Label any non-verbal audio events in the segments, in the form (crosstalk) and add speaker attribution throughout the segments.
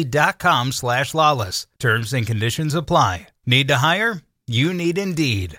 Speaker 1: Indeed.com slash lalas. Terms and conditions apply. Need to hire? You need Indeed.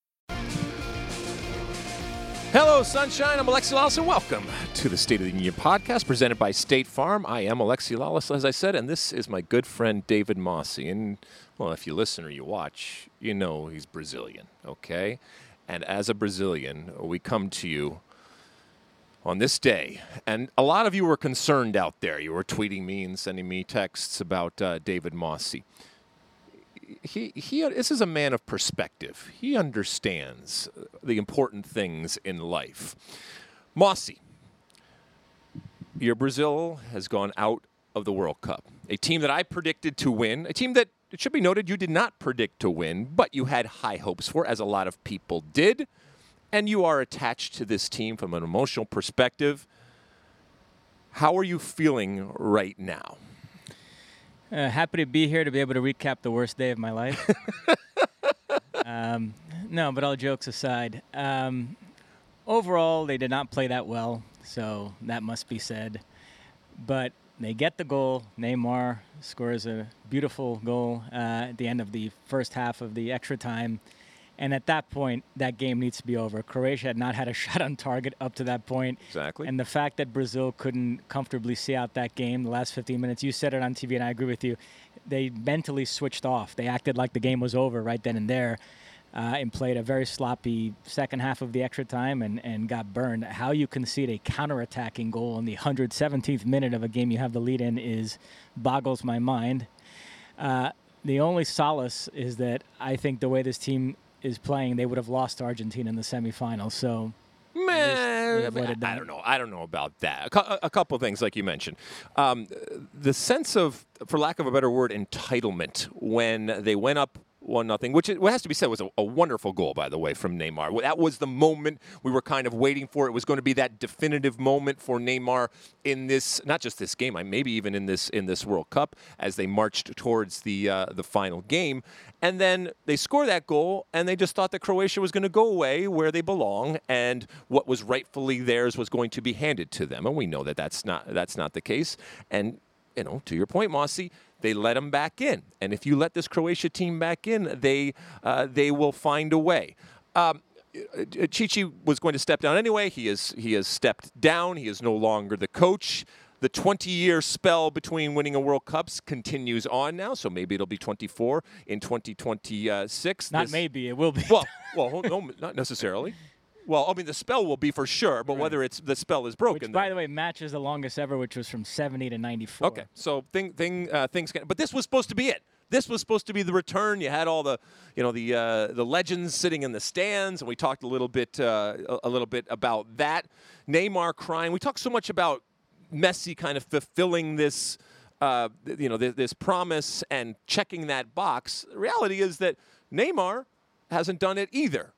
Speaker 2: Hello, sunshine. I'm Alexi Lalas, and welcome to the State of the Union podcast presented by State Farm. I am Alexi Lalas, as I said, and this is my good friend David Mosse. And, well, if you listen or you watch, you know he's Brazilian, okay? And as a Brazilian, we come to you on this day. And a lot of you were concerned out there. You were tweeting me and sending me texts about uh, David Mosse he, he this is a man of perspective. He understands uh, the important things in life. Mosse, your Brazil has gone out of the World Cup. A team that I predicted to win, a team that it should be noted you did not predict to win, but you had high hopes for, as a lot of people did. And you are attached to this team from an emotional perspective. How are you feeling right now?
Speaker 3: Uh, happy to be here to be able to recap the worst day of my life. (laughs) um, no, but all jokes aside, um, overall they did not play that well, so that must be said. But they get the goal. Neymar scores a beautiful goal uh, at the end of the first half of the extra time. And at that point, that game needs to be over. Croatia had not had a (laughs) shot on target up to that point.
Speaker 2: Exactly.
Speaker 3: And the fact that Brazil couldn't comfortably see out that game, the last 15 minutes, you said it on TV, and I agree with you. They mentally switched off. They acted like the game was over right then and there. Uh, and played a very sloppy second half of the extra time and, and got burned. How you concede a counterattacking goal in the 117th minute of a game you have the lead in is boggles my mind. Uh, the only solace is that I think the way this team is playing, they would have lost to Argentina in the semifinals. So.
Speaker 2: Man, I don't know. I don't know about that. A, a couple of things, like you mentioned, um, the sense of, for lack of a better word, entitlement when they went up one nothing, which it has to be said was a, a, wonderful goal, by the way, from Neymar. That was the moment we were kind of waiting for. It was going to be that definitive moment for Neymar in this, not just this game, maybe even in this in this World Cup, as they marched towards the uh, the final game. And then they score that goal, and they just thought that Croatia was going to go away where they belong, and what was rightfully theirs was going to be handed to them. And we know that that's not that's not the case. And you know, to your point, Mosse they let him back in. And if you let this Croatia team back in, they, uh, they will find a way. Um, Tite was going to step down anyway. He, is, he has stepped down. He is no longer the coach. The 20 year spell between winning a World Cups continues on now, so maybe it'll be 24 in 2026.
Speaker 3: Not this, maybe, it will be.
Speaker 2: Well, (laughs) well no, not necessarily. Well, I mean, the spell will be for sure, but right. whether it's the spell is broken.
Speaker 3: Which, by the way, matches the longest ever, which was from 70 to 94.
Speaker 2: Okay, so thing, thing, uh, things. Can, but this was supposed to be it. This was supposed to be the return. You had all the, you know, the uh, the legends sitting in the stands, and we talked a little bit, uh, a little bit about that. Neymar crying. We talked so much about Messi kind of fulfilling this. Uh, you know, this, this promise and checking that box. The reality is that Neymar hasn't done it either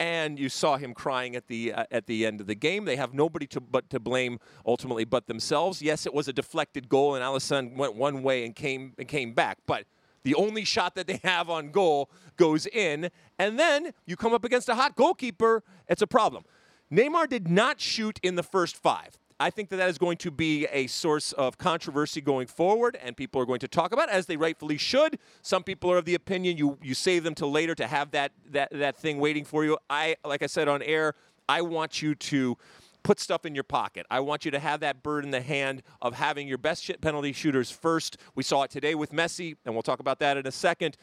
Speaker 2: and you saw him crying at the uh, at the end of the game. They have nobody to but to blame ultimately but themselves. Yes, it was a deflected goal, and Alisson went one way and came and came back, but the only shot that they have on goal goes in, and then you come up against a hot goalkeeper, it's a problem. Neymar did not shoot in the first five. I think that that is going to be a source of controversy going forward, and people are going to talk about it, as they rightfully should. Some people are of the opinion you you save them till later to have that that that thing waiting for you. I like I said on air, I want you to put stuff in your pocket. I want you to have that bird in the hand of having your best shit penalty shooters first. We saw it today with Messi, and we'll talk about that in a second.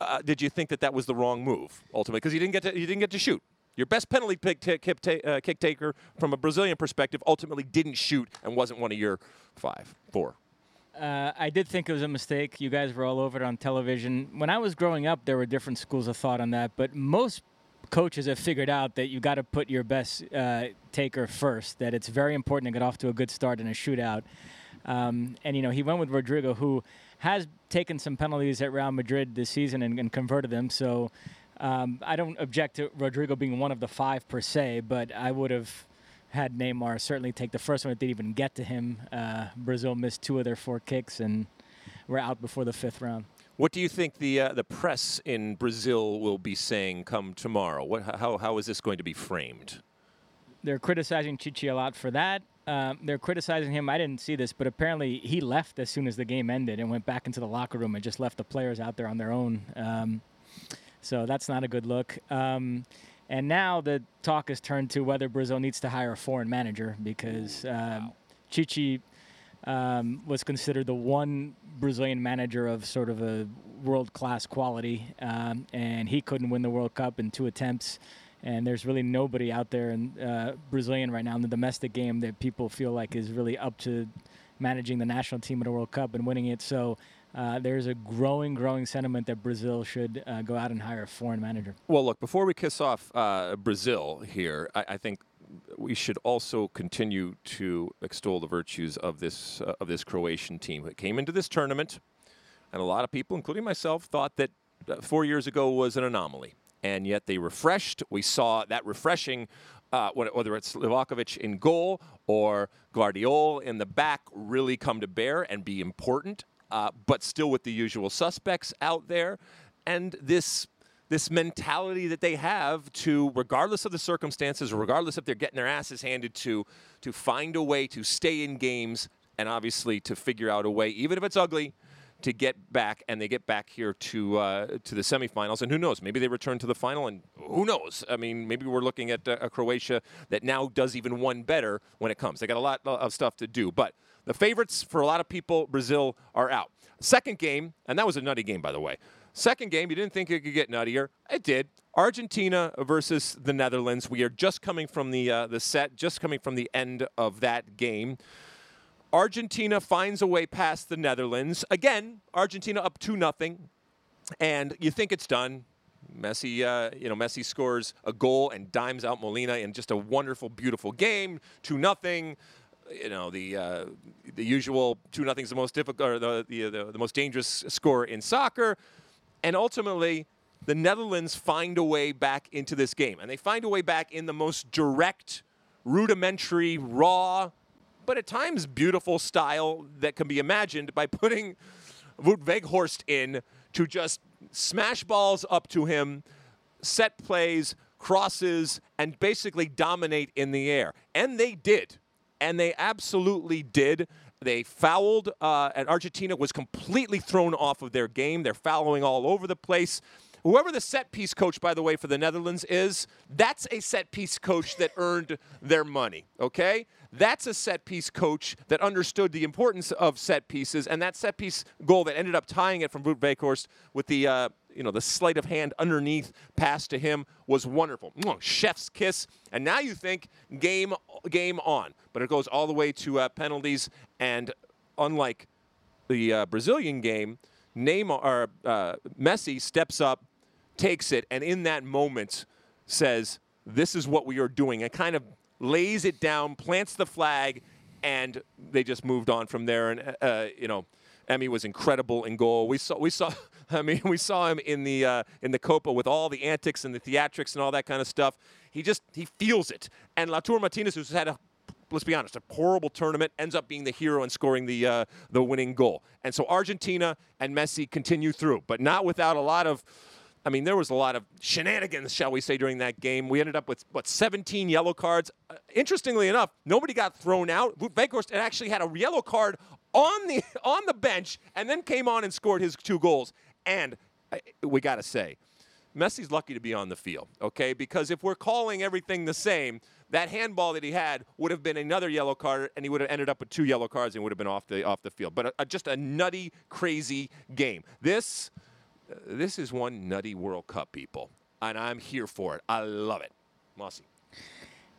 Speaker 2: Uh, did you think that that was the wrong move ultimately? Because he didn't get to you didn't get to shoot. Your best penalty t- uh, kick taker from a Brazilian perspective ultimately didn't shoot and wasn't one of your five, four.
Speaker 3: Uh, I did think it was a mistake. You guys were all over it on television. When I was growing up, there were different schools of thought on that, but most coaches have figured out that you got to put your best uh, taker first. That it's very important to get off to a good start in a shootout. Um, and you know, he went with Rodrygo, who has taken some penalties at Real Madrid this season and, and converted them. So um, I don't object to Rodrygo being one of the five per se, but I would have had Neymar certainly take the first one. It didn't even get to him. Uh, Brazil missed two of their four kicks and were out before the fifth round.
Speaker 2: What do you think the uh, the press in Brazil will be saying come tomorrow? What, how, how is this going to be framed?
Speaker 3: They're criticizing Tite a lot for that. Um, they're criticizing him. I didn't see this, but apparently he left as soon as the game ended and went back into the locker room and just left the players out there on their own. Um, so that's not a good look. Um, and now the talk has turned to whether Brazil needs to hire a foreign manager because um, wow. Tite um, was considered the one Brazilian manager of sort of a world class quality, um, and he couldn't win the World Cup in two attempts. And there's really nobody out there in uh, Brazilian right now in the domestic game that people feel like is really up to managing the national team at a World Cup and winning it. So uh, there's a growing, growing sentiment that Brazil should uh, go out and hire a foreign manager.
Speaker 2: Well, look, before we kiss off uh, Brazil here, I, I, think we should also continue to extol the virtues of this uh, of this Croatian team. that came into this tournament, and a lot of people, including myself, thought that uh, four years ago was an anomaly, and yet they refreshed. We saw that refreshing. Uh, whether it's Livakovic in goal or Gvardiol in the back, really come to bear and be important uh, but still with the usual suspects out there. And this this mentality that they have to, regardless of the circumstances, regardless if they're getting their asses handed to, to find a way to stay in games and obviously to figure out a way, even if it's ugly, to get back. And they get back here to uh, to the semifinals. And who knows? Maybe they return to the final. And who knows? I mean, maybe we're looking at a, a Croatia that now does even one better when it comes. They got a lot of stuff to do, but the favorites for a lot of people, Brazil, are out. Second game, and that was a nutty game, by the way. Second game, you didn't think it could get nuttier. It did. Argentina versus the Netherlands. We are just coming from the uh, the set, just coming from the end of that game. Argentina finds a way past the Netherlands. Again, Argentina up 2 nothing, and you think it's done. Messi, uh, you know, Messi scores a goal and dimes out Molina in just a wonderful, beautiful game. 2 nothing you know the uh, the usual two nothing is the most difficult or the, the, the the most dangerous score in soccer, and ultimately the Netherlands find a way back into this game, and they find a way back in the most direct, rudimentary, raw, but at times beautiful style that can be imagined by (laughs) putting Wout Weghorst in to just smash balls up to him, set plays, crosses, and basically dominate in the air, and they did and they absolutely did. They fouled, uh, and Argentina was completely thrown off of their game. They're fouling all over the place. Whoever the set piece coach, by the way, for the Netherlands is, that's a set piece coach that earned their money, okay? That's a set piece coach that understood the importance of set pieces, and that set piece goal that ended up tying it from Wout Weghorst with the uh, you know, the sleight of hand underneath pass to him was wonderful. Chef's kiss. And now you think game game on. But it goes all the way to uh, penalties. And unlike the uh, Brazilian game, Neymar uh, Messi steps up, takes it, and in that moment says, "This is what we are doing," and kind of lays it down, plants the flag, and they just moved on from there. And uh, you know, Emmy was incredible in goal. We saw we saw (laughs) I mean, we saw him in the uh, in the Copa with all the antics and the theatrics and all that kind of stuff. He just he feels it. And Lautaro Martinez, who's had a let's be honest, a horrible tournament, ends up being the hero and scoring the uh, the winning goal. And so Argentina and Messi continue through, but not without a lot of. I mean, there was a lot of shenanigans, shall we say, during that game. We ended up with what 17 yellow cards. Uh, interestingly enough, nobody got thrown out. Weghorst actually had a yellow card on the (laughs) on the bench, and then came on and scored his two goals. And uh, we got to say, Messi's lucky to be on the field, okay? Because if we're calling everything the same, that handball that he had would have been another yellow card, and he would have ended up with two yellow cards and would have been off the off the field. But a, a, just a nutty, crazy game. This uh, this is one nutty World Cup, people, and I'm here for it. I love it, Mosse.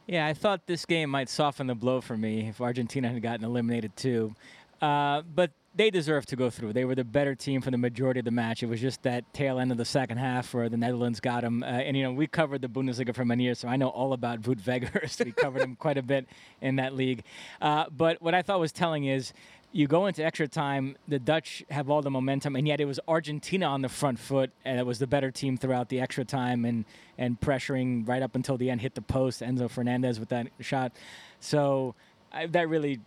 Speaker 3: Yeah, I thought this game might soften the blow for me if Argentina had gotten eliminated too. Uh, but they deserve to go through. They were the better team for the majority of the match. It was just that tail end of the second half where the Netherlands got them. Uh, and, you know, we covered the Bundesliga for many years, so I know all about Weghorst. we covered him quite a bit in that league. Uh, but what I thought was telling is you go into extra time, the Dutch have all the momentum, and yet it was Argentina on the front foot, and it was the better team throughout the extra time and, and pressuring right up until the end, hit the post, Enzo Fernandez with that shot. So I, that really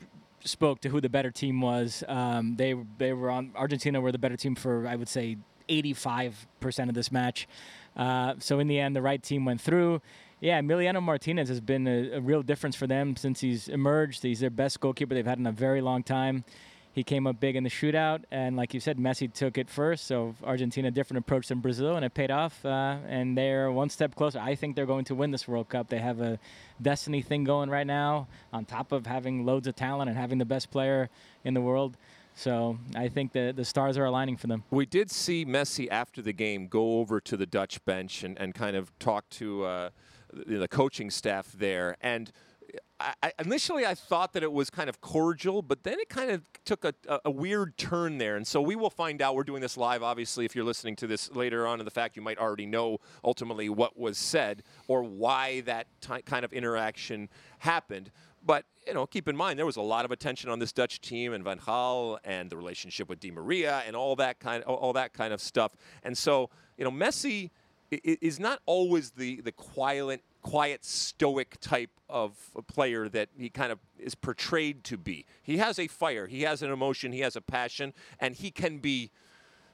Speaker 3: spoke to who the better team was. Um, they they were on Argentina were the better team for I would say 85 percent of this match. Uh, so in the end, the right team went through. Yeah, Emiliano Martinez has been a, a, real difference for them since he's emerged. He's their best goalkeeper they've had in a very long time. He came up big in the shootout, and like you said, Messi took it first. So Argentina, different approach than Brazil, and it paid off. Uh, and they're one step closer. I think they're going to win this World Cup. They have a destiny thing going right now, on top of having loads of talent and having the best player in the world. So I think the the stars are aligning for them.
Speaker 2: We did see Messi after the game go over to the Dutch bench and, and kind of talk to uh, the, the coaching staff there. And I, initially I thought that it was kind of cordial, but then it kind of took a, a, weird turn there. And so we will find out. We're doing this live, obviously. If you're listening to this later on, in the fact you might already know ultimately what was said or why that kind of interaction happened. But you know, keep in mind there was a lot of attention on this Dutch team and Van Gaal and the relationship with Di Maria and all that kind, all that kind of stuff. And so you know, Messi is not always the the quiet quiet, stoic type of player that he kind of is portrayed to be. He has a fire, he has an emotion, he has a passion, and he can be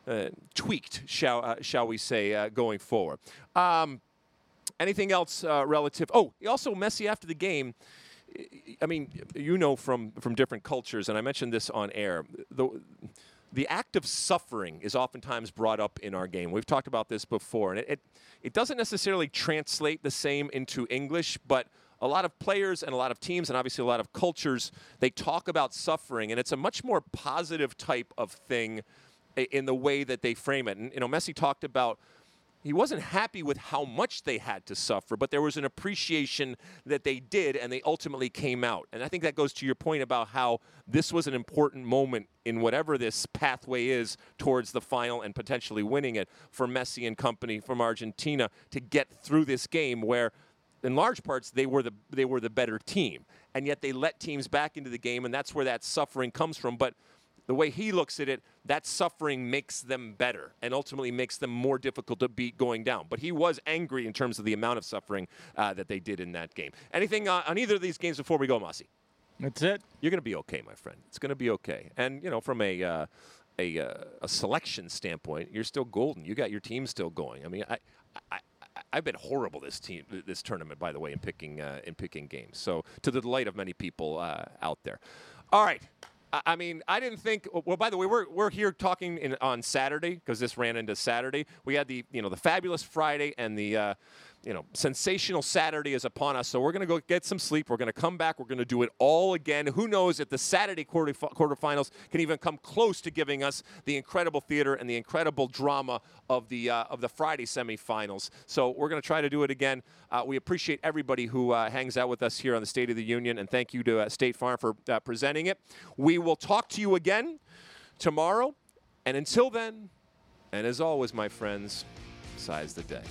Speaker 2: uh, tweaked, shall, uh, shall we say, uh, going forward. Um, anything else uh, relative? Oh, also Messi after the game. I mean, you know from from different cultures, and I mentioned this on air. The, the act of suffering is oftentimes brought up in our game. We've talked about this before, and it, it, it doesn't necessarily translate the same into English, but a lot of players and a lot of teams and obviously a lot of cultures they talk about suffering and it's a much more positive type of thing in the way that they frame it and you know messi talked about he wasn't happy with how much they had to suffer, but there was an appreciation that they did and they ultimately came out. And I think that goes to your point about how this was an important moment in whatever this pathway is towards the final and potentially winning it for Messi and company from Argentina to get through this game where in large parts they were the they were the better team and yet they let teams back into the game and that's where that suffering comes from but the way he looks at it, that suffering makes them better and ultimately makes them more difficult to beat going down. But he was angry in terms of the amount of suffering uh, that they did in that game. Anything uh, on either of these games before we go, Mosse?
Speaker 3: That's it.
Speaker 2: You're going to be okay, my friend. It's going to be okay. And, you know, from a. Uh, a, uh, a selection standpoint, you're still golden. You got your team still going. I mean, I, I, I've been horrible this team, this tournament, by the way, in picking uh, in picking games. So to the delight of many people uh, out there. All right, I mean, I didn't think. Well, by the way, we're, we're here talking in, on Saturday because this ran into Saturday. We had the you know the fabulous Friday and the uh, you know, sensational Saturday is upon us. So we're going to go get some sleep. We're going to come back. We're going to do it all again. Who knows if the Saturday quarter, quarterfinals can even come close to giving us the incredible theater and the incredible drama of the uh, of the Friday semifinals. So we're going to try to do it again. Uh, we appreciate everybody who uh, hangs out with us here on the State of the Union, and thank you to uh, State Farm for uh, presenting it. We will talk to you again tomorrow, and until then, and as always, my friends, size the day.